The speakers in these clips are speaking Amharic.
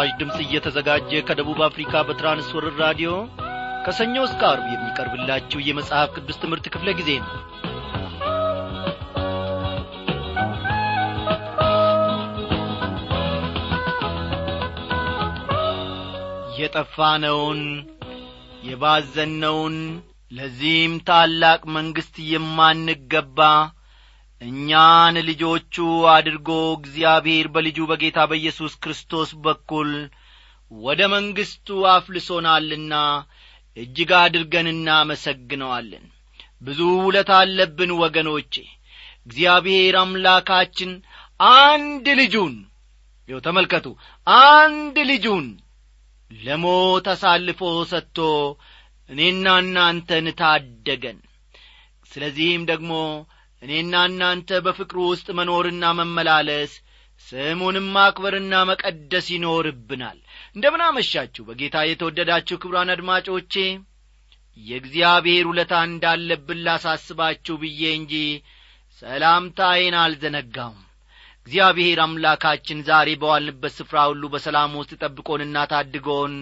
በምስራች ድምፅ እየተዘጋጀ ከደቡብ አፍሪካ በትራንስወርር ራዲዮ ከሰኞ እስከ አርብ የሚቀርብላችሁ የመጽሐፍ ቅዱስ ትምህርት ክፍለ ጊዜ ነው። የጠፋነውን የባዘነውን ለዚህም ታላቅ መንግሥት የማንገባ እኛን ልጆቹ አድርጎ እግዚአብሔር በልጁ በጌታ በኢየሱስ ክርስቶስ በኩል ወደ መንግሥቱ አፍልሶናልና እጅግ አድርገን እናመሰግነዋለን። ብዙ ውለት አለብን ወገኖቼ። እግዚአብሔር አምላካችን አንድ ልጁን ይው ተመልከቱ አንድ ልጁን ለሞት አሳልፎ ሰጥቶ እኔና እናንተን ታደገን። ስለዚህም ደግሞ እኔና እናንተ በፍቅሩ ውስጥ መኖርና መመላለስ ስሙንም ማክበርና መቀደስ ይኖርብናል። እንደምን በጌታ የተወደዳችሁ ክብሯን አድማጮቼ የእግዚአብሔር ውለታ እንዳለብን ላሳስባችሁ ብዬ እንጂ ሰላምታዬን አልዘነጋውም። እግዚአብሔር አምላካችን ዛሬ በዋልንበት ስፍራ ሁሉ በሰላም ውስጥ ጠብቆንና ታድጎን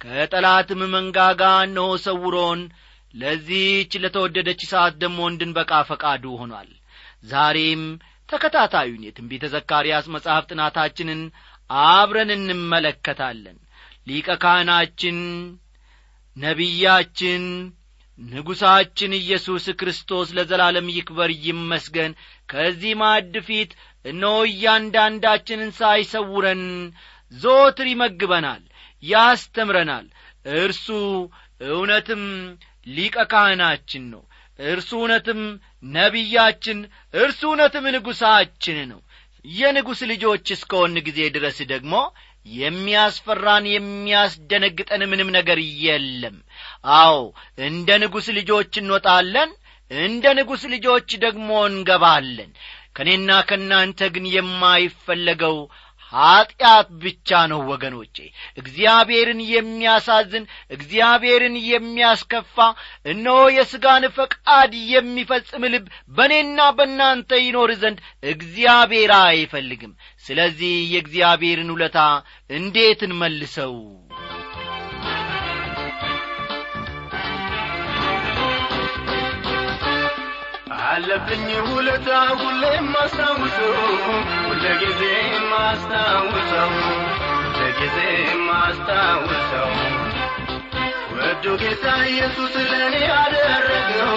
ከጠላትም መንጋጋ እነሆ ሰውሮን ለዚህች ለተወደደች ሰዓት ደግሞ እንድንበቃ ፈቃዱ ሆኗል። ዛሬም ተከታታዩን የትንቢተ ዘካርያስ መጽሐፍ ጥናታችንን አብረን እንመለከታለን። ሊቀ ካህናችን ነቢያችን ንጉሣችን ኢየሱስ ክርስቶስ ለዘላለም ይክበር ይመስገን። ከዚህ ማዕድ ፊት እነሆ እያንዳንዳችንን ሳይሰውረን ዞትር ይመግበናል ያስተምረናል። እርሱ እውነትም ሊቀ ካህናችን ነው። እርሱ እውነትም ነቢያችን እርሱ እውነትም ንጉሣችን ነው። የንጉሥ ልጆች እስከሆን ጊዜ ድረስ ደግሞ የሚያስፈራን የሚያስደነግጠን ምንም ነገር የለም። አዎ እንደ ንጉሥ ልጆች እንወጣለን እንደ ንጉሥ ልጆች ደግሞ እንገባለን። ከእኔና ከእናንተ ግን የማይፈለገው ኀጢአት ብቻ ነው ወገኖቼ። እግዚአብሔርን የሚያሳዝን እግዚአብሔርን የሚያስከፋ እነሆ የሥጋን ፈቃድ የሚፈጽም ልብ በእኔና በእናንተ ይኖር ዘንድ እግዚአብሔር አይፈልግም። ስለዚህ የእግዚአብሔርን ውለታ እንዴት እንመልሰው አለብኝ ውለታ ሁሌም ማስታውሰው ሁለጊዜ ማስታውሰው ሁለጊዜ ማስታውሰው። ወዶ ጌታ ኢየሱስ ለእኔ ያደረገው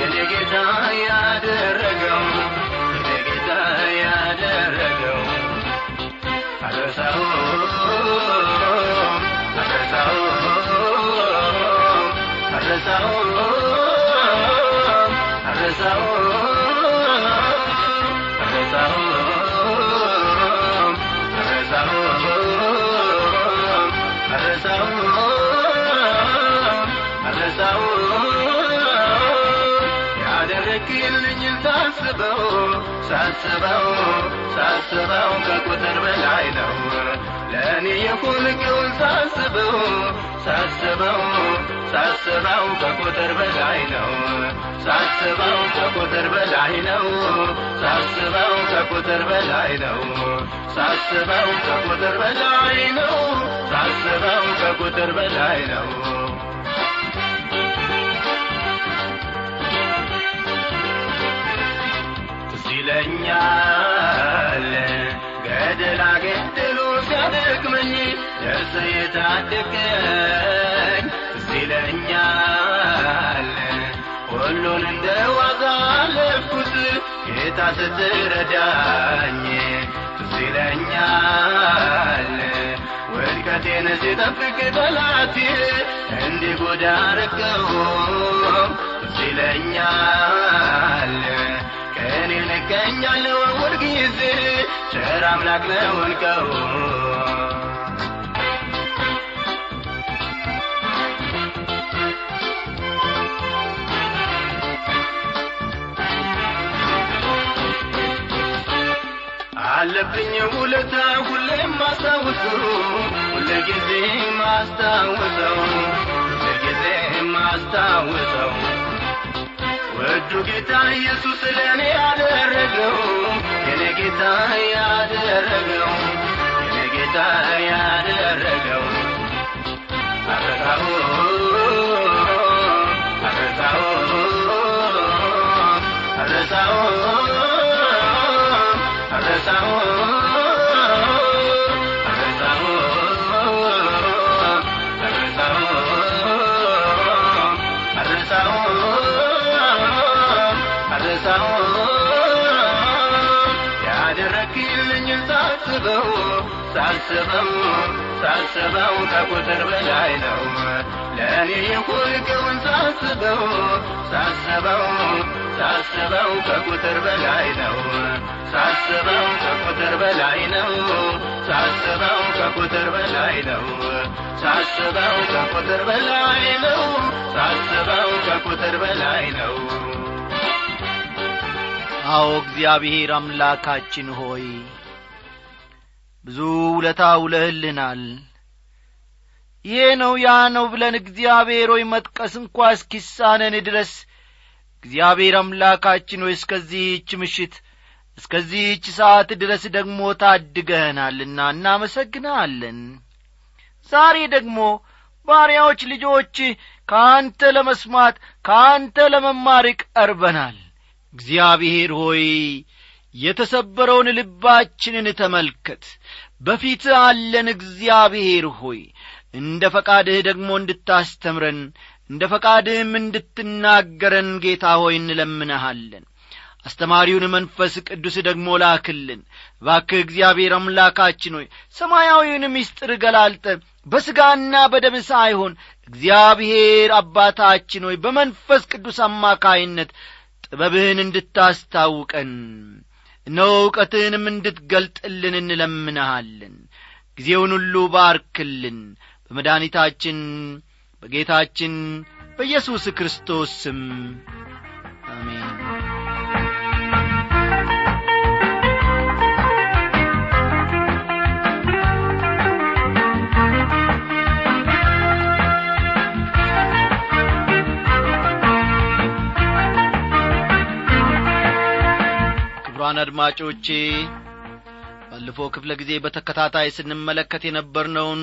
የኔ ጌታ ያደረገው የኔ ጌታ ያደረገው። አረሳው አረሳው ያደረግልኝን ሳስበው ሳስበው ሳስበው ከቁጥር በላይ ነው። ለእኔ የሆንከውን ሳስበው ሳስበው ሳስበው ከቁጥር በላይ ነው። ሳስበው ከቁጥር በላይ ነው። ሳስበው ከቁጥር በላይ ነው። ሳስበው ከቁጥር በላይ ነው። ሳስበው ከቁጥር በላይ ነው ይገኛል። ገደላ ገድሉ ሲያደክመኝ ደርሰ የታደገኝ ሲለኛል ሁሉን እንደ ዋዛ አለፍኩት ጌታ ስትረዳኝ ሲለኛል ውድቀቴን ሲጠብቅ ጠላቴ እንዲህ ጉዳረገው ሲለኛል ከእኔ ልገኛለሁ ሁልጊዜ ቸር አምላክ ነውንከው አለብኝ ውለታ ሁሌም ማስታውሰው ሁልጊዜ ማስታውሰው ሁልጊዜ ማስታውሰው በእጁ ጌታ ኢየሱስ ለእኔ ያደረገው የኔ ጌታ ያደረገው የኔ ጌታ ያደረገው። አረታው አረታው አረሳው አረሳው አልረሳውም ያደረግልኝ ሳስበው ሳስበው ሳስበው ከቁጥር በላይ ነው ለእኔ የሆንከውን ሳስበው ሳስበው ሳስበው ከቁጥር በላይ ነው ሳስበው ከቁጥር በላይ ነው ሳስበው ከቁጥር በላይ ነው ሳስበው ከቁጥር በላይ ነው ሳስበው ከቁጥር በላይ ነው አዎ እግዚአብሔር አምላካችን ሆይ ብዙ ውለታ ውለህልናል። ይሄ ነው ያ ነው ብለን እግዚአብሔር ሆይ መጥቀስ እንኳ እስኪሳነን ድረስ እግዚአብሔር አምላካችን ሆይ እስከዚህች ምሽት እስከዚህች ሰዓት ድረስ ደግሞ ታድገህናልና እናመሰግንሃለን ዛሬ ደግሞ ባሪያዎች ልጆች ከአንተ ለመስማት ከአንተ ለመማር ቀርበናል እግዚአብሔር ሆይ የተሰበረውን ልባችንን ተመልከት። በፊት አለን እግዚአብሔር ሆይ እንደ ፈቃድህ ደግሞ እንድታስተምረን እንደ ፈቃድህም እንድትናገረን ጌታ ሆይ እንለምንሃለን። አስተማሪውን መንፈስ ቅዱስ ደግሞ ላክልን። ባክህ እግዚአብሔር አምላካችን ሆይ ሰማያዊውን ምስጢር ገላልጠ በሥጋና በደም ሳይሆን እግዚአብሔር አባታችን ሆይ በመንፈስ ቅዱስ አማካይነት ጥበብህን እንድታስታውቀን እነሆ እውቀትህንም እንድትገልጥልን እንለምንሃለን። ጊዜውን ሁሉ ባርክልን። በመድኃኒታችን በጌታችን በኢየሱስ ክርስቶስ ስም ክቡራን አድማጮቼ። ባለፈው ክፍለ ጊዜ በተከታታይ ስንመለከት የነበርነውን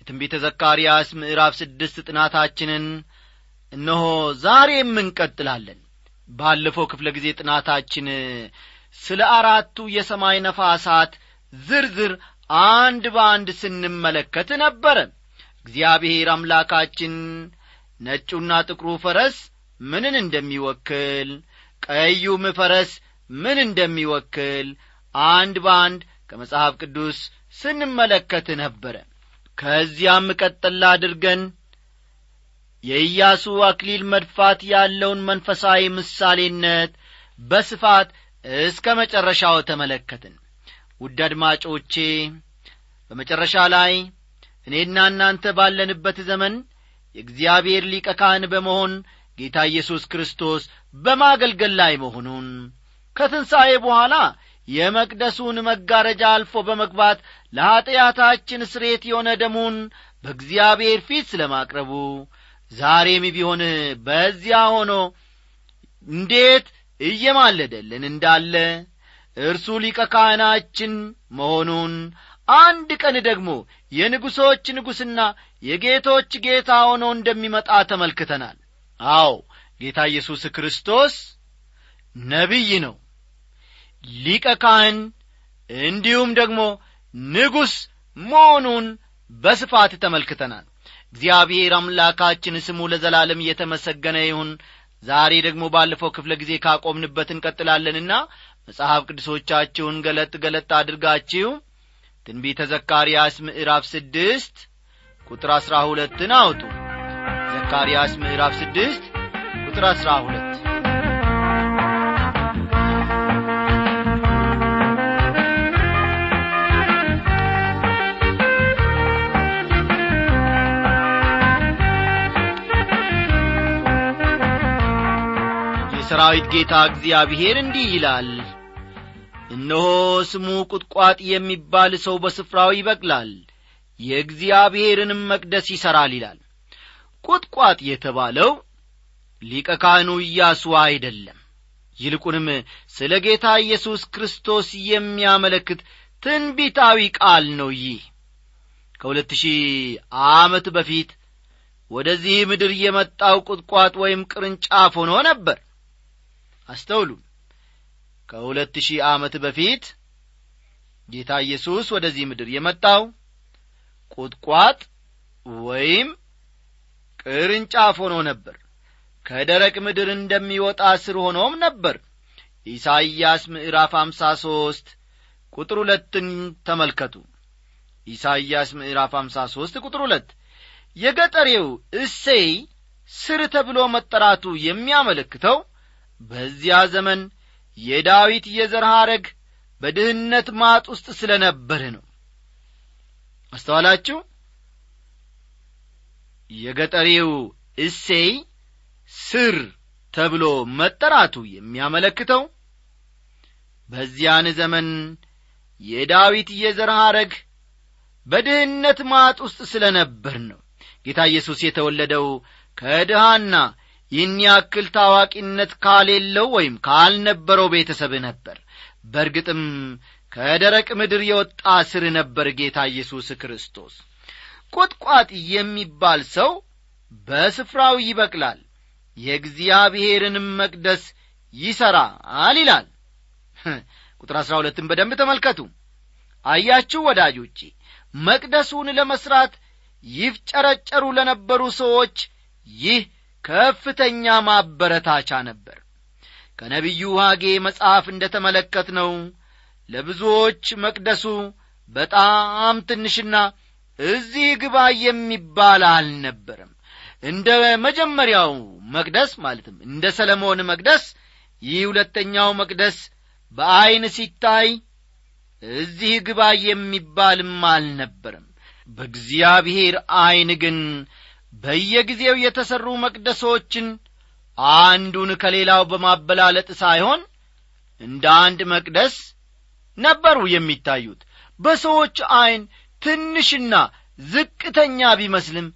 የትንቢተ ዘካርያስ ምዕራፍ ስድስት ጥናታችንን እነሆ ዛሬም እንቀጥላለን። ባለፈው ክፍለ ጊዜ ጥናታችን ስለ አራቱ የሰማይ ነፋሳት ዝርዝር አንድ በአንድ ስንመለከት ነበረ። እግዚአብሔር አምላካችን ነጩና ጥቁሩ ፈረስ ምንን እንደሚወክል ቀዩም ፈረስ ምን እንደሚወክል አንድ በአንድ ከመጽሐፍ ቅዱስ ስንመለከት ነበረ። ከዚያም ቀጠላ አድርገን የኢያሱ አክሊል መድፋት ያለውን መንፈሳዊ ምሳሌነት በስፋት እስከ መጨረሻው ተመለከትን። ውድ አድማጮቼ በመጨረሻ ላይ እኔና እናንተ ባለንበት ዘመን የእግዚአብሔር ሊቀ ካህን በመሆን ጌታ ኢየሱስ ክርስቶስ በማገልገል ላይ መሆኑን ከትንሣኤ በኋላ የመቅደሱን መጋረጃ አልፎ በመግባት ለኀጢአታችን ስሬት የሆነ ደሙን በእግዚአብሔር ፊት ስለ ማቅረቡ ዛሬም ቢሆን በዚያ ሆኖ እንዴት እየማለደልን እንዳለ እርሱ ሊቀ ካህናችን መሆኑን አንድ ቀን ደግሞ የንጉሶች ንጉሥና የጌቶች ጌታ ሆኖ እንደሚመጣ ተመልክተናል። አዎ ጌታ ኢየሱስ ክርስቶስ ነቢይ ነው ሊቀ ካህን እንዲሁም ደግሞ ንጉሥ መሆኑን በስፋት ተመልክተናል። እግዚአብሔር አምላካችን ስሙ ለዘላለም እየተመሰገነ ይሁን። ዛሬ ደግሞ ባለፈው ክፍለ ጊዜ ካቆምንበት እንቀጥላለንና መጽሐፍ ቅዱሶቻችሁን ገለጥ ገለጥ አድርጋችሁ ትንቢተ ዘካርያስ ምዕራፍ ስድስት ቁጥር አሥራ ሁለትን አውጡ። ዘካርያስ ምዕራፍ ስድስት ቁጥር አሥራ ሁለት የሰራዊት ጌታ እግዚአብሔር እንዲህ ይላል እነሆ ስሙ ቁጥቋጥ የሚባል ሰው በስፍራው ይበቅላል የእግዚአብሔርንም መቅደስ ይሠራል ይላል። ቁጥቋጥ የተባለው ሊቀ ካህኑ ኢያሱ አይደለም። ይልቁንም ስለ ጌታ ኢየሱስ ክርስቶስ የሚያመለክት ትንቢታዊ ቃል ነው ይህ። ከሁለት ሺህ ዓመት በፊት ወደዚህ ምድር የመጣው ቁጥቋጥ ወይም ቅርንጫፍ ሆኖ ነበር አስተውሉ። ከሁለት ሺህ ዓመት በፊት ጌታ ኢየሱስ ወደዚህ ምድር የመጣው ቁጥቋጥ ወይም ቅርንጫፍ ሆኖ ነበር። ከደረቅ ምድር እንደሚወጣ ስር ሆኖም ነበር። ኢሳይያስ ምዕራፍ አምሳ ሦስት ቁጥር ሁለትን ተመልከቱ። ኢሳይያስ ምዕራፍ አምሳ ሦስት ቁጥር ሁለት የገጠሬው እሴይ ስር ተብሎ መጠራቱ የሚያመለክተው በዚያ ዘመን የዳዊት የዘር ሐረግ በድህነት ማጥ ውስጥ ስለ ነበር ነው። አስተዋላችሁ? የገጠሬው እሴይ ስር ተብሎ መጠራቱ የሚያመለክተው በዚያን ዘመን የዳዊት የዘር ሐረግ በድህነት ማጥ ውስጥ ስለ ነበር ነው። ጌታ ኢየሱስ የተወለደው ከድሃና ይህን ያክል ታዋቂነት ካሌለው ወይም ካልነበረው ቤተሰብ ነበር። በርግጥም ከደረቅ ምድር የወጣ ስር ነበር ጌታ ኢየሱስ ክርስቶስ። ቁጥቋጥ የሚባል ሰው በስፍራው ይበቅላል የእግዚአብሔርንም መቅደስ ይሠራል ይላል። ቁጥር አሥራ ሁለትን በደንብ ተመልከቱ። አያችሁ ወዳጆቼ መቅደሱን ለመሥራት ይፍጨረጨሩ ለነበሩ ሰዎች ይህ ከፍተኛ ማበረታቻ ነበር። ከነቢዩ ሐጌ መጽሐፍ እንደ ተመለከት ነው ለብዙዎች መቅደሱ በጣም ትንሽና እዚህ ግባ የሚባል አልነበረም። እንደ መጀመሪያው መቅደስ ማለትም እንደ ሰለሞን መቅደስ ይህ ሁለተኛው መቅደስ በዐይን ሲታይ እዚህ ግባ የሚባልም አልነበረም። በእግዚአብሔር ዐይን ግን በየጊዜው የተሠሩ መቅደሶችን አንዱን ከሌላው በማበላለጥ ሳይሆን እንደ አንድ መቅደስ ነበሩ የሚታዩት። በሰዎች ዐይን ትንሽና ዝቅተኛ ቢመስልም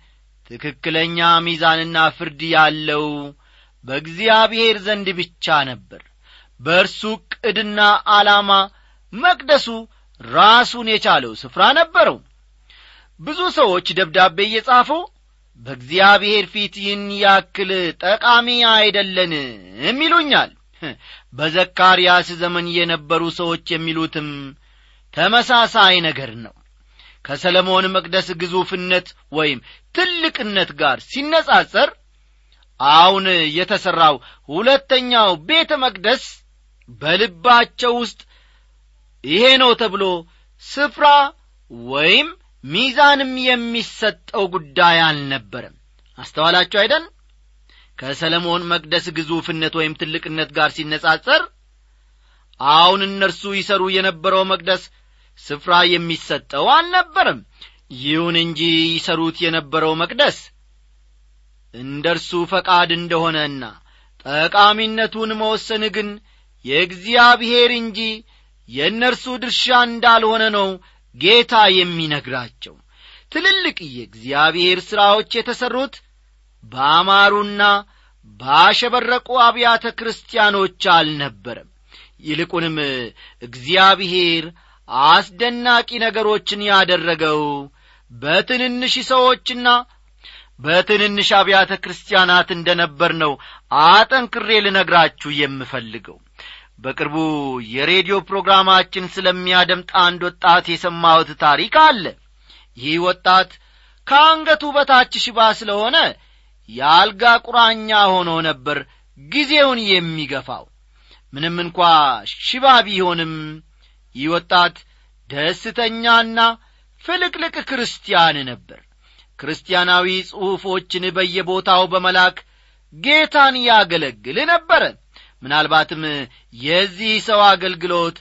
ትክክለኛ ሚዛንና ፍርድ ያለው በእግዚአብሔር ዘንድ ብቻ ነበር። በእርሱ ዕቅድና ዓላማ መቅደሱ ራሱን የቻለው ስፍራ ነበረው። ብዙ ሰዎች ደብዳቤ እየጻፉ በእግዚአብሔር ፊት ይህን ያክል ጠቃሚ አይደለንም ይሉኛል። በዘካርያስ ዘመን የነበሩ ሰዎች የሚሉትም ተመሳሳይ ነገር ነው። ከሰለሞን መቅደስ ግዙፍነት ወይም ትልቅነት ጋር ሲነጻጸር አሁን የተሠራው ሁለተኛው ቤተ መቅደስ በልባቸው ውስጥ ይሄ ነው ተብሎ ስፍራ ወይም ሚዛንም የሚሰጠው ጉዳይ አልነበረም። አስተዋላችሁ አይደል? ከሰለሞን መቅደስ ግዙፍነት ወይም ትልቅነት ጋር ሲነጻጸር አሁን እነርሱ ይሰሩ የነበረው መቅደስ ስፍራ የሚሰጠው አልነበረም። ይሁን እንጂ ይሰሩት የነበረው መቅደስ እንደ እርሱ ፈቃድ እንደሆነና ጠቃሚነቱን መወሰን ግን የእግዚአብሔር እንጂ የእነርሱ ድርሻ እንዳልሆነ ነው ጌታ የሚነግራቸው ትልልቅ የእግዚአብሔር ሥራዎች የተሠሩት በአማሩና ባሸበረቁ አብያተ ክርስቲያኖች አልነበረም። ይልቁንም እግዚአብሔር አስደናቂ ነገሮችን ያደረገው በትንንሽ ሰዎችና በትንንሽ አብያተ ክርስቲያናት እንደ ነበር ነው አጠንክሬ ልነግራችሁ የምፈልገው በቅርቡ የሬዲዮ ፕሮግራማችን ስለሚያደምጥ አንድ ወጣት የሰማሁት ታሪክ አለ። ይህ ወጣት ከአንገቱ በታች ሽባ ስለሆነ የአልጋ ቁራኛ ሆኖ ነበር ጊዜውን የሚገፋው። ምንም እንኳ ሽባ ቢሆንም ይህ ወጣት ደስተኛና ፍልቅልቅ ክርስቲያን ነበር። ክርስቲያናዊ ጽሑፎችን በየቦታው በመላክ ጌታን ያገለግል ነበረ ምናልባትም የዚህ ሰው አገልግሎት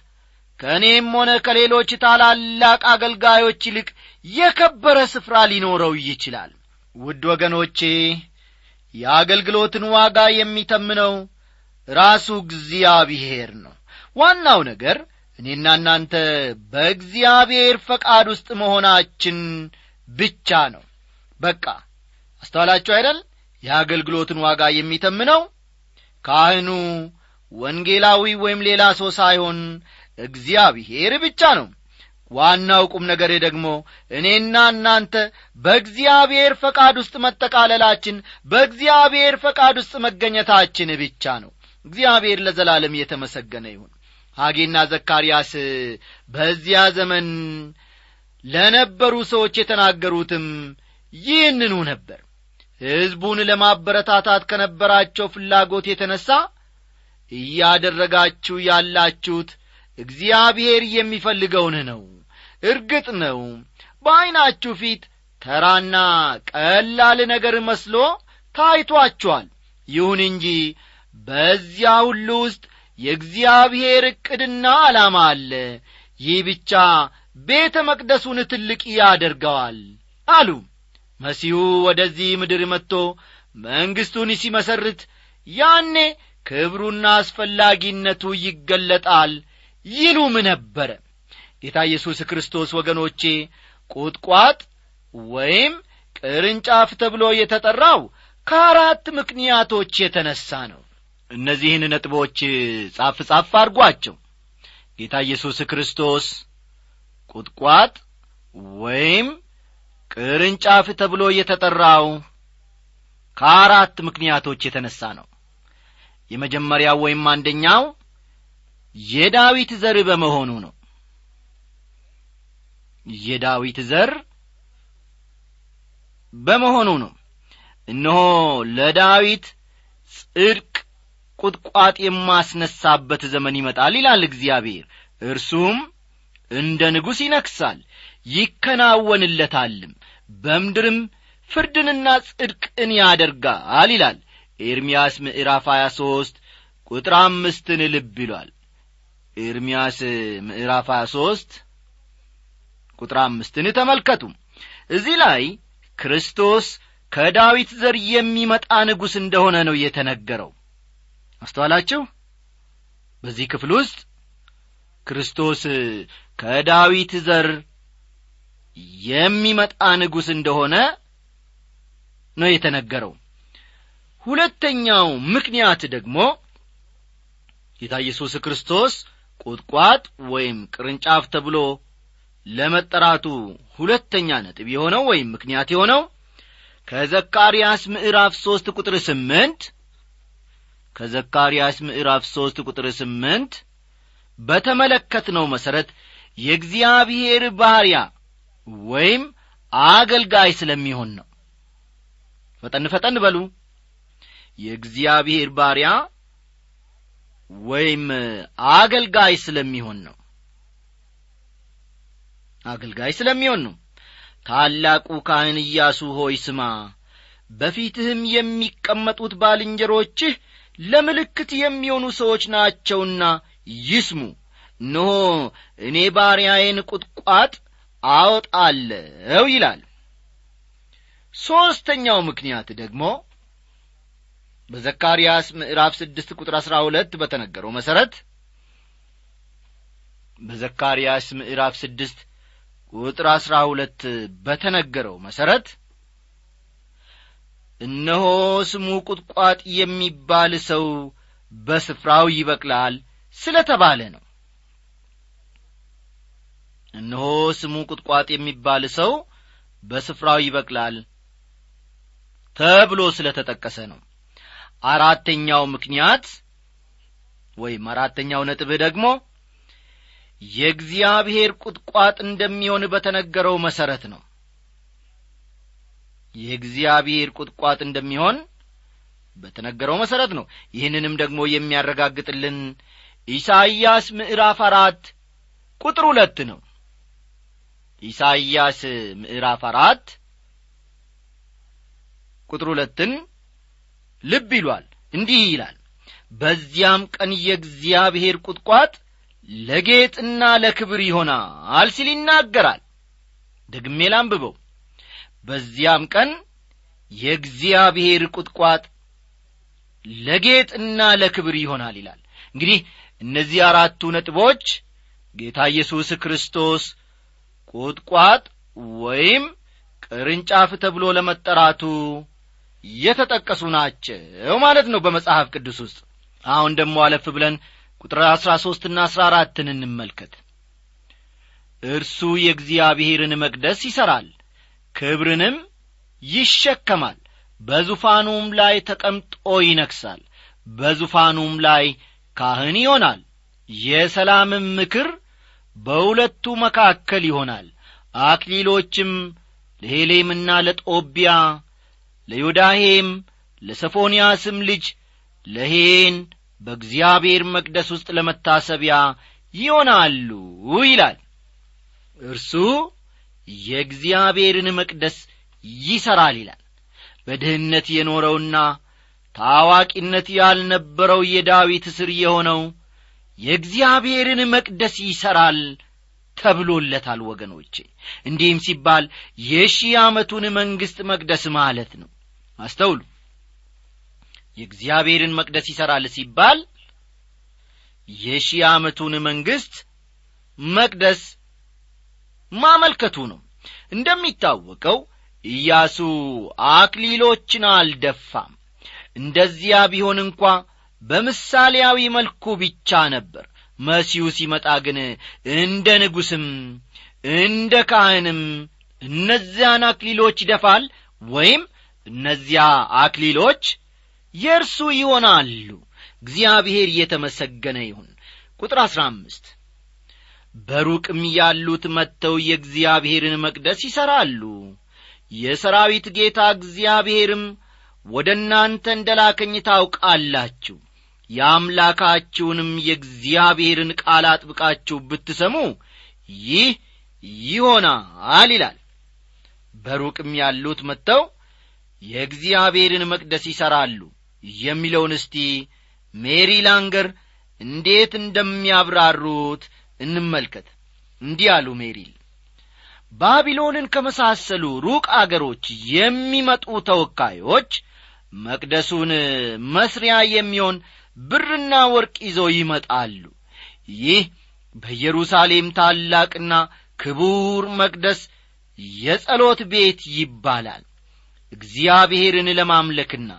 ከእኔም ሆነ ከሌሎች ታላላቅ አገልጋዮች ይልቅ የከበረ ስፍራ ሊኖረው ይችላል። ውድ ወገኖቼ የአገልግሎትን ዋጋ የሚተምነው ራሱ እግዚአብሔር ነው። ዋናው ነገር እኔና እናንተ በእግዚአብሔር ፈቃድ ውስጥ መሆናችን ብቻ ነው። በቃ አስተዋላችሁ አይደል? የአገልግሎትን ዋጋ የሚተምነው ካህኑ ወንጌላዊ ወይም ሌላ ሰው ሳይሆን እግዚአብሔር ብቻ ነው። ዋናው ቁም ነገር ደግሞ እኔና እናንተ በእግዚአብሔር ፈቃድ ውስጥ መጠቃለላችን በእግዚአብሔር ፈቃድ ውስጥ መገኘታችን ብቻ ነው። እግዚአብሔር ለዘላለም የተመሰገነ ይሁን። ሐጌና ዘካርያስ በዚያ ዘመን ለነበሩ ሰዎች የተናገሩትም ይህንኑ ነበር ሕዝቡን ለማበረታታት ከነበራቸው ፍላጎት የተነሣ እያደረጋችሁ ያላችሁት እግዚአብሔር የሚፈልገውን ነው። እርግጥ ነው በዐይናችሁ ፊት ተራና ቀላል ነገር መስሎ ታይቷችኋል። ይሁን እንጂ በዚያ ሁሉ ውስጥ የእግዚአብሔር ዕቅድና ዓላማ አለ። ይህ ብቻ ቤተ መቅደሱን ትልቅ ያደርገዋል አሉ መሲሁ ወደዚህ ምድር መጥቶ መንግሥቱን ሲመሰርት ያኔ ክብሩና አስፈላጊነቱ ይገለጣል ይሉም ነበረ። ጌታ ኢየሱስ ክርስቶስ ወገኖቼ ቁጥቋጥ ወይም ቅርንጫፍ ተብሎ የተጠራው ከአራት ምክንያቶች የተነሣ ነው። እነዚህን ነጥቦች ጻፍ ጻፍ አድርጓቸው። ጌታ ኢየሱስ ክርስቶስ ቁጥቋጥ ወይም ቅርንጫፍ ተብሎ የተጠራው ከአራት ምክንያቶች የተነሣ ነው። የመጀመሪያው ወይም አንደኛው የዳዊት ዘር በመሆኑ ነው። የዳዊት ዘር በመሆኑ ነው። እነሆ ለዳዊት ጽድቅ ቁጥቋጥ የማስነሳበት ዘመን ይመጣል ይላል እግዚአብሔር። እርሱም እንደ ንጉሥ ይነክሳል ይከናወንለታልም በምድርም ፍርድንና ጽድቅን ያደርጋል ይላል። ኤርምያስ ምዕራፍ 23 ቁጥር አምስትን ልብ ይሏል። ኤርምያስ ምዕራፍ 23 ቁጥር አምስትን ተመልከቱ። እዚህ ላይ ክርስቶስ ከዳዊት ዘር የሚመጣ ንጉሥ እንደሆነ ነው የተነገረው። አስተዋላችሁ? በዚህ ክፍል ውስጥ ክርስቶስ ከዳዊት ዘር የሚመጣ ንጉሥ እንደሆነ ነው የተነገረው። ሁለተኛው ምክንያት ደግሞ ጌታ ኢየሱስ ክርስቶስ ቁጥቋጥ ወይም ቅርንጫፍ ተብሎ ለመጠራቱ ሁለተኛ ነጥብ የሆነው ወይም ምክንያት የሆነው ከዘካርያስ ምዕራፍ ሦስት ቁጥር ስምንት ከዘካርያስ ምዕራፍ ሦስት ቁጥር ስምንት በተመለከትነው መሠረት የእግዚአብሔር ባሪያ ወይም አገልጋይ ስለሚሆን ነው። ፈጠን ፈጠን በሉ። የእግዚአብሔር ባሪያ ወይም አገልጋይ ስለሚሆን ነው። አገልጋይ ስለሚሆን ነው። ታላቁ ካህን ኢያሱ ሆይ ስማ በፊትህም የሚቀመጡት ባልንጀሮችህ ለምልክት የሚሆኑ ሰዎች ናቸውና ይስሙ። እነሆ እኔ ባሪያዬን ቁጥቋጥ አወጣለሁ ይላል። ሦስተኛው ምክንያት ደግሞ በዘካርያስ ምዕራፍ ስድስት ቁጥር አሥራ ሁለት በተነገረው መሠረት በዘካርያስ ምዕራፍ ስድስት ቁጥር አሥራ ሁለት በተነገረው መሠረት እነሆ ስሙ ቁጥቋጥ የሚባል ሰው በስፍራው ይበቅላል ስለ ተባለ ነው እነሆ ስሙ ቁጥቋጥ የሚባል ሰው በስፍራው ይበቅላል ተብሎ ስለ ተጠቀሰ ነው። አራተኛው ምክንያት ወይም አራተኛው ነጥብህ ደግሞ የእግዚአብሔር ቁጥቋጥ እንደሚሆን በተነገረው መሠረት ነው። የእግዚአብሔር ቁጥቋጥ እንደሚሆን በተነገረው መሠረት ነው። ይህንንም ደግሞ የሚያረጋግጥልን ኢሳይያስ ምዕራፍ አራት ቁጥር ሁለት ነው ኢሳይያስ ምዕራፍ አራት ቁጥር ሁለትን ልብ ይሏል እንዲህ ይላል በዚያም ቀን የእግዚአብሔር ቁጥቋጥ ለጌጥና ለክብር ይሆናል ሲል ይናገራል። ደግሜ ላንብበው። በዚያም ቀን የእግዚአብሔር ቁጥቋጥ ለጌጥና ለክብር ይሆናል ይላል። እንግዲህ እነዚህ አራቱ ነጥቦች ጌታ ኢየሱስ ክርስቶስ ቁጥቋጥ ወይም ቅርንጫፍ ተብሎ ለመጠራቱ የተጠቀሱ ናቸው ማለት ነው በመጽሐፍ ቅዱስ ውስጥ። አሁን ደግሞ አለፍ ብለን ቁጥር አሥራ ሦስትና አሥራ አራትን እንመልከት። እርሱ የእግዚአብሔርን መቅደስ ይሠራል ክብርንም ይሸከማል በዙፋኑም ላይ ተቀምጦ ይነግሣል በዙፋኑም ላይ ካህን ይሆናል። የሰላምም ምክር በሁለቱ መካከል ይሆናል። አክሊሎችም ለሄሌምና ለጦቢያ ለዮዳሄም ለሰፎንያስም ልጅ ለሄን በእግዚአብሔር መቅደስ ውስጥ ለመታሰቢያ ይሆናሉ ይላል። እርሱ የእግዚአብሔርን መቅደስ ይሠራል ይላል። በድህነት የኖረውና ታዋቂነት ያልነበረው የዳዊት ስር የሆነው የእግዚአብሔርን መቅደስ ይሠራል ተብሎለታል ወገኖቼ። እንዲህም ሲባል የሺህ ዓመቱን መንግሥት መቅደስ ማለት ነው። አስተውሉ። የእግዚአብሔርን መቅደስ ይሠራል ሲባል የሺህ ዓመቱን መንግሥት መቅደስ ማመልከቱ ነው። እንደሚታወቀው ኢያሱ አክሊሎችን አልደፋም። እንደዚያ ቢሆን እንኳ በምሳሌያዊ መልኩ ብቻ ነበር። መሲሁ ሲመጣ ግን እንደ ንጉሥም እንደ ካህንም እነዚያን አክሊሎች ይደፋል ወይም እነዚያ አክሊሎች የእርሱ ይሆናሉ። እግዚአብሔር እየተመሰገነ ይሁን። ቁጥር አሥራ አምስት በሩቅም ያሉት መጥተው የእግዚአብሔርን መቅደስ ይሠራሉ የሰራዊት ጌታ እግዚአብሔርም ወደ እናንተ እንደ ላከኝ ታውቃላችሁ የአምላካችሁንም የእግዚአብሔርን ቃል አጥብቃችሁ ብትሰሙ ይህ ይሆናል ይላል። በሩቅም ያሉት መጥተው የእግዚአብሔርን መቅደስ ይሠራሉ የሚለውን እስቲ ሜሪ ላንገር እንዴት እንደሚያብራሩት እንመልከት። እንዲህ አሉ ሜሪል ባቢሎንን ከመሳሰሉ ሩቅ አገሮች የሚመጡ ተወካዮች መቅደሱን መስሪያ የሚሆን ብርና ወርቅ ይዘው ይመጣሉ። ይህ በኢየሩሳሌም ታላቅና ክቡር መቅደስ የጸሎት ቤት ይባላል። እግዚአብሔርን ለማምለክና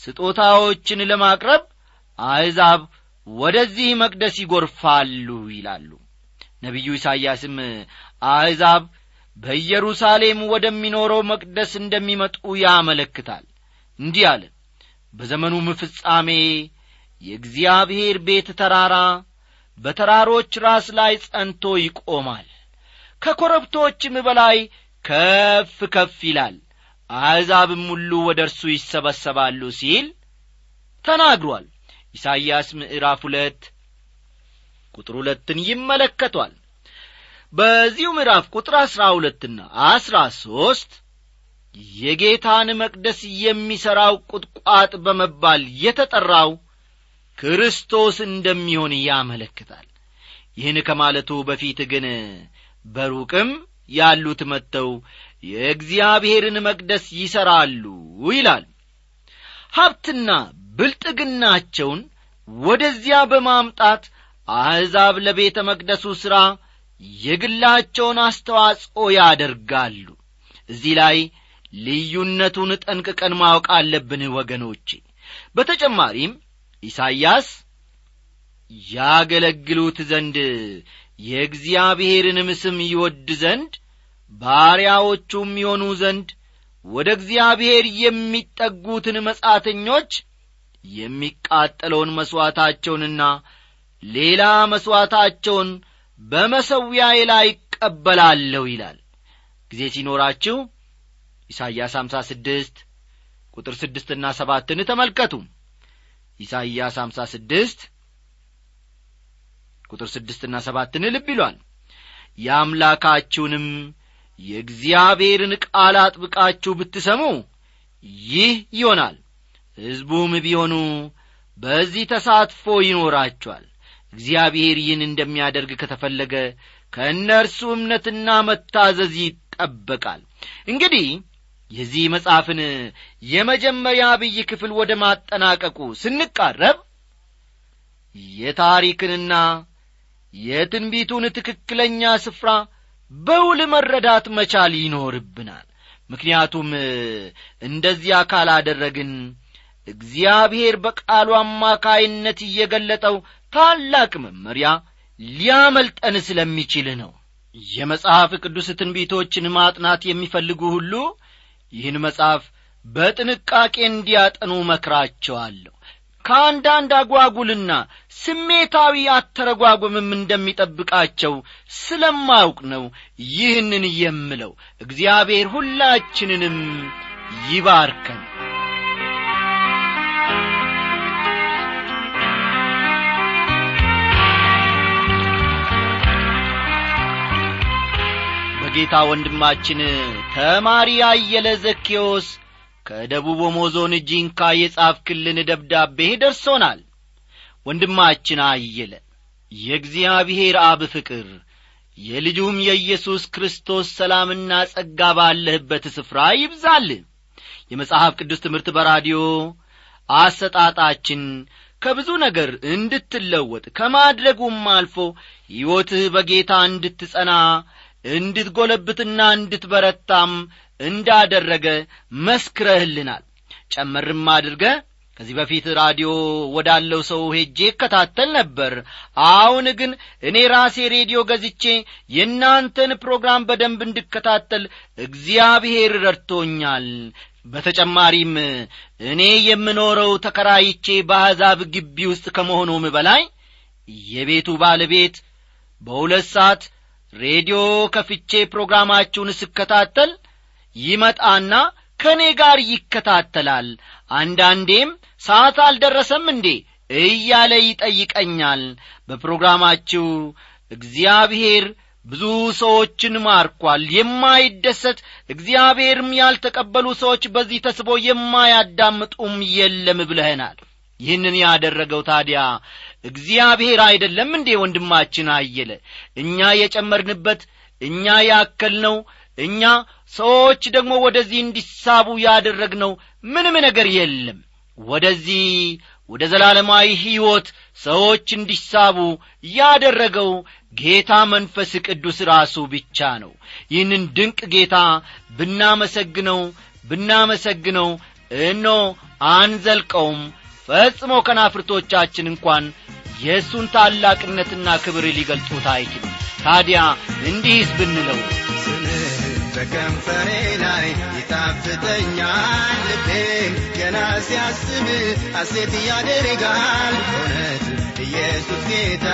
ስጦታዎችን ለማቅረብ አሕዛብ ወደዚህ መቅደስ ይጐርፋሉ ይላሉ። ነቢዩ ኢሳይያስም አሕዛብ በኢየሩሳሌም ወደሚኖረው መቅደስ እንደሚመጡ ያመለክታል። እንዲህ አለ። በዘመኑም ፍጻሜ የእግዚአብሔር ቤት ተራራ በተራሮች ራስ ላይ ጸንቶ ይቆማል። ከኰረብቶችም በላይ ከፍ ከፍ ይላል። አሕዛብም ሁሉ ወደ እርሱ ይሰበሰባሉ ሲል ተናግሯል። ኢሳይያስ ምዕራፍ ሁለት ቁጥር ሁለትን ይመለከቷል። በዚሁ ምዕራፍ ቁጥር አሥራ ሁለትና አሥራ ሦስት የጌታን መቅደስ የሚሠራው ቁጥቋጥ በመባል የተጠራው ክርስቶስ እንደሚሆን ያመለክታል። ይህን ከማለቱ በፊት ግን በሩቅም ያሉት መጥተው የእግዚአብሔርን መቅደስ ይሠራሉ ይላል። ሀብትና ብልጥግናቸውን ወደዚያ በማምጣት አሕዛብ ለቤተ መቅደሱ ሥራ የግላቸውን አስተዋጽኦ ያደርጋሉ። እዚህ ላይ ልዩነቱን ጠንቅቀን ማወቅ አለብን ወገኖቼ። በተጨማሪም ኢሳይያስ ያገለግሉት ዘንድ የእግዚአብሔርንም ስም ይወድ ዘንድ ባሪያዎቹም ይሆኑ ዘንድ ወደ እግዚአብሔር የሚጠጉትን መጻተኞች የሚቃጠለውን መሥዋዕታቸውንና ሌላ መሥዋዕታቸውን በመሰዊያዬ ላይ ይቀበላለሁ ይላል። ጊዜ ሲኖራችሁ ኢሳይያስ አምሳ ስድስት ቁጥር ስድስትና ሰባትን ተመልከቱ ኢሳይያስ አምሳ ስድስት ቁጥር ስድስትና ሰባትን ልብ ይሏል። የአምላካችሁንም የእግዚአብሔርን ቃል አጥብቃችሁ ብትሰሙ ይህ ይሆናል። ሕዝቡም ቢሆኑ በዚህ ተሳትፎ ይኖራቸዋል። እግዚአብሔር ይህን እንደሚያደርግ ከተፈለገ ከእነርሱ እምነትና መታዘዝ ይጠበቃል። እንግዲህ የዚህ መጽሐፍን የመጀመሪያ አብይ ክፍል ወደ ማጠናቀቁ ስንቃረብ የታሪክንና የትንቢቱን ትክክለኛ ስፍራ በውል መረዳት መቻል ይኖርብናል። ምክንያቱም እንደዚያ ካላደረግን እግዚአብሔር በቃሉ አማካይነት እየገለጠው ታላቅ መመሪያ ሊያመልጠን ስለሚችል ነው። የመጽሐፍ ቅዱስ ትንቢቶችን ማጥናት የሚፈልጉ ሁሉ ይህን መጽሐፍ በጥንቃቄ እንዲያጠኑ መክራቸዋለሁ። ከአንዳንድ አጓጉልና ስሜታዊ አተረጓጉምም እንደሚጠብቃቸው ስለማውቅ ነው ይህንን የምለው። እግዚአብሔር ሁላችንንም ይባርከን በጌታ ወንድማችን ተማሪ አየለ ዘኬዎስ ከደቡብ ኦሞ ዞን ጂንካ የጻፍክልን ደብዳቤ ደርሶናል። ወንድማችን አየለ የእግዚአብሔር አብ ፍቅር የልጁም የኢየሱስ ክርስቶስ ሰላምና ጸጋ ባለህበት ስፍራ ይብዛል። የመጽሐፍ ቅዱስ ትምህርት በራዲዮ አሰጣጣችን ከብዙ ነገር እንድትለወጥ ከማድረጉም አልፎ ሕይወትህ በጌታ እንድትጸና እንድትጐለብትና እንድትበረታም እንዳደረገ መስክረህልናል። ጨመርም አድርገ ከዚህ በፊት ራዲዮ ወዳለው ሰው ሄጄ እከታተል ነበር። አሁን ግን እኔ ራሴ ሬዲዮ ገዝቼ የእናንተን ፕሮግራም በደንብ እንድከታተል እግዚአብሔር ረድቶኛል። በተጨማሪም እኔ የምኖረው ተከራይቼ በአሕዛብ ግቢ ውስጥ ከመሆኑም በላይ የቤቱ ባለቤት በሁለት ሰዓት ሬዲዮ ከፍቼ ፕሮግራማችሁን ስከታተል ይመጣና ከእኔ ጋር ይከታተላል። አንዳንዴም ሰዓት አልደረሰም እንዴ? እያለ ይጠይቀኛል። በፕሮግራማችሁ እግዚአብሔር ብዙ ሰዎችን ማርኳል። የማይደሰት እግዚአብሔርም ያልተቀበሉ ሰዎች በዚህ ተስቦ የማያዳምጡም የለም ብለህናል። ይህንን ያደረገው ታዲያ እግዚአብሔር አይደለም እንዴ ወንድማችን አየለ? እኛ የጨመርንበት እኛ ያከልነው እኛ ሰዎች ደግሞ ወደዚህ እንዲሳቡ ያደረግነው ምንም ነገር የለም። ወደዚህ ወደ ዘላለማዊ ሕይወት ሰዎች እንዲሳቡ ያደረገው ጌታ መንፈስ ቅዱስ ራሱ ብቻ ነው። ይህንን ድንቅ ጌታ ብናመሰግነው ብናመሰግነው እኖ አንዘልቀውም ፈጽሞ ከናፍርቶቻችን እንኳን የእሱን ታላቅነትና ክብር ሊገልጡት አይችልም ታዲያ እንዲህስ ብንለው? በከንፈሬ ላይ ይጣፍጠኛል። ልቤም ገና ሲያስብ ሐሴት ያደርጋል። እውነት ኢየሱስ ጌታ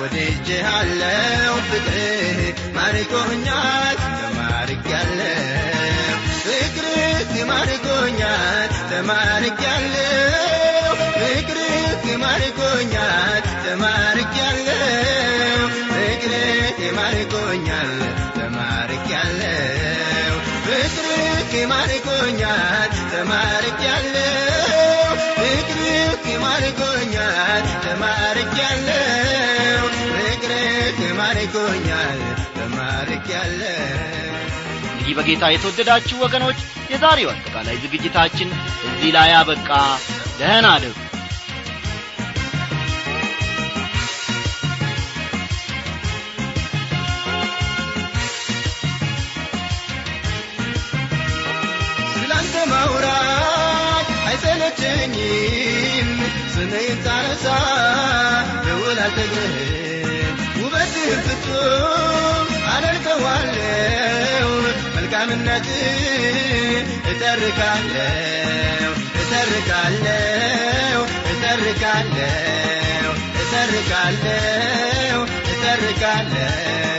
ወድጄሃለው ፍቅርህ ማርኮኛል ተማርኪያለው ፍቅርህ ማርኮኛል ተማርኪያለው ፍቅርህ ማርኮኛል ተማርኪያለው ፍቅርህ ማርኮኛል ተማርኪያለው ፍቅርህ ማርኮኛል ተማርኪያለው ፍቅርህ ማርኮኛል ተማርኪያለው ፍቅርህ ማርኮኛል ተማርኪያለው እንግዲህ በጌታ የተወደዳችሁ ወገኖች የዛሬው አጠቃላይ ዝግጅታችን እዚህ ላይ አበቃ። ደህና አደሩ አይሰለቸኝም ስምህን ሳነሳ ልውል አልጠግብህም ውበትህ ፍጹም አደንቀዋለው መልካምነት እተርካለው እተርካለው እተርካለው እተርካለው ስምህ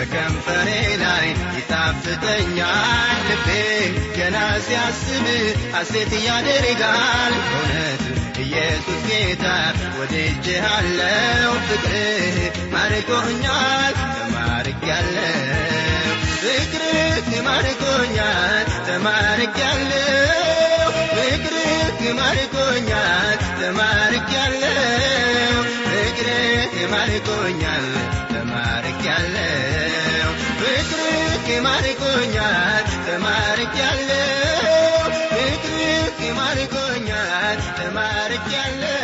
በከንፈሬ ላይ ይጣፍጠኛል። ልቤም ገና ሲያስብ ሐሴት ያደርጋል። እውነት ኢየሱስ ጌታ ወድጄሃለው ፍቅርህ ማርኮኛል ተማርኪያለው ፍቅርህ ማርኮኛል ተማርኪያለው ፍቅርህ ማርኮኛል ተማርኪያለው ፍቅርህ ማርኮኛል ተማርኪያለው ፍቅርህ ማርኮኛል ተማርኪያለው ፍቅርህ ማርኮኛል ፍቅርህ ማርኮኛል